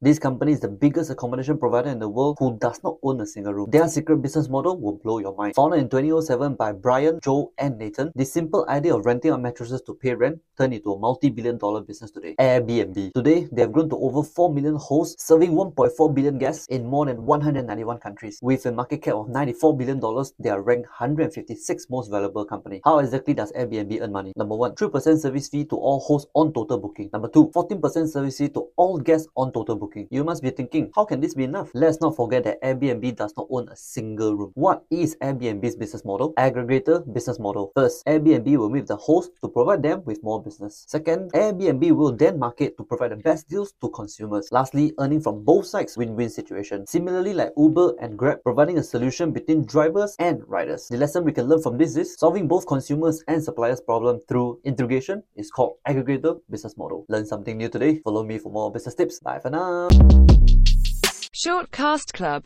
This company is the biggest accommodation provider in the world who does not own a single room. Their secret business model will blow your mind. Founded in 2007 by Brian, Joe, and Nathan, the simple idea of renting out mattresses to pay rent turned into a multi-billion dollar business today. Airbnb. Today, they have grown to over 4 million hosts, serving 1.4 billion guests in more than 191 countries. With a market cap of $94 billion, they are ranked 156 most valuable company. How exactly does Airbnb earn money? Number one, 3% service fee to all hosts on total booking. Number two, 14% service fee to all guests on total booking booking. You must be thinking, how can this be enough? Let's not forget that Airbnb does not own a single room. What is Airbnb's business model? Aggregator business model. First, Airbnb will meet the host to provide them with more business. Second, Airbnb will then market to provide the best deals to consumers. Lastly, earning from both sides win-win situation. Similarly, like Uber and Grab, providing a solution between drivers and riders. The lesson we can learn from this is solving both consumers and suppliers problem through integration is called aggregator business model. Learn something new today. Follow me for more business tips. Bye for now. Shortcast Club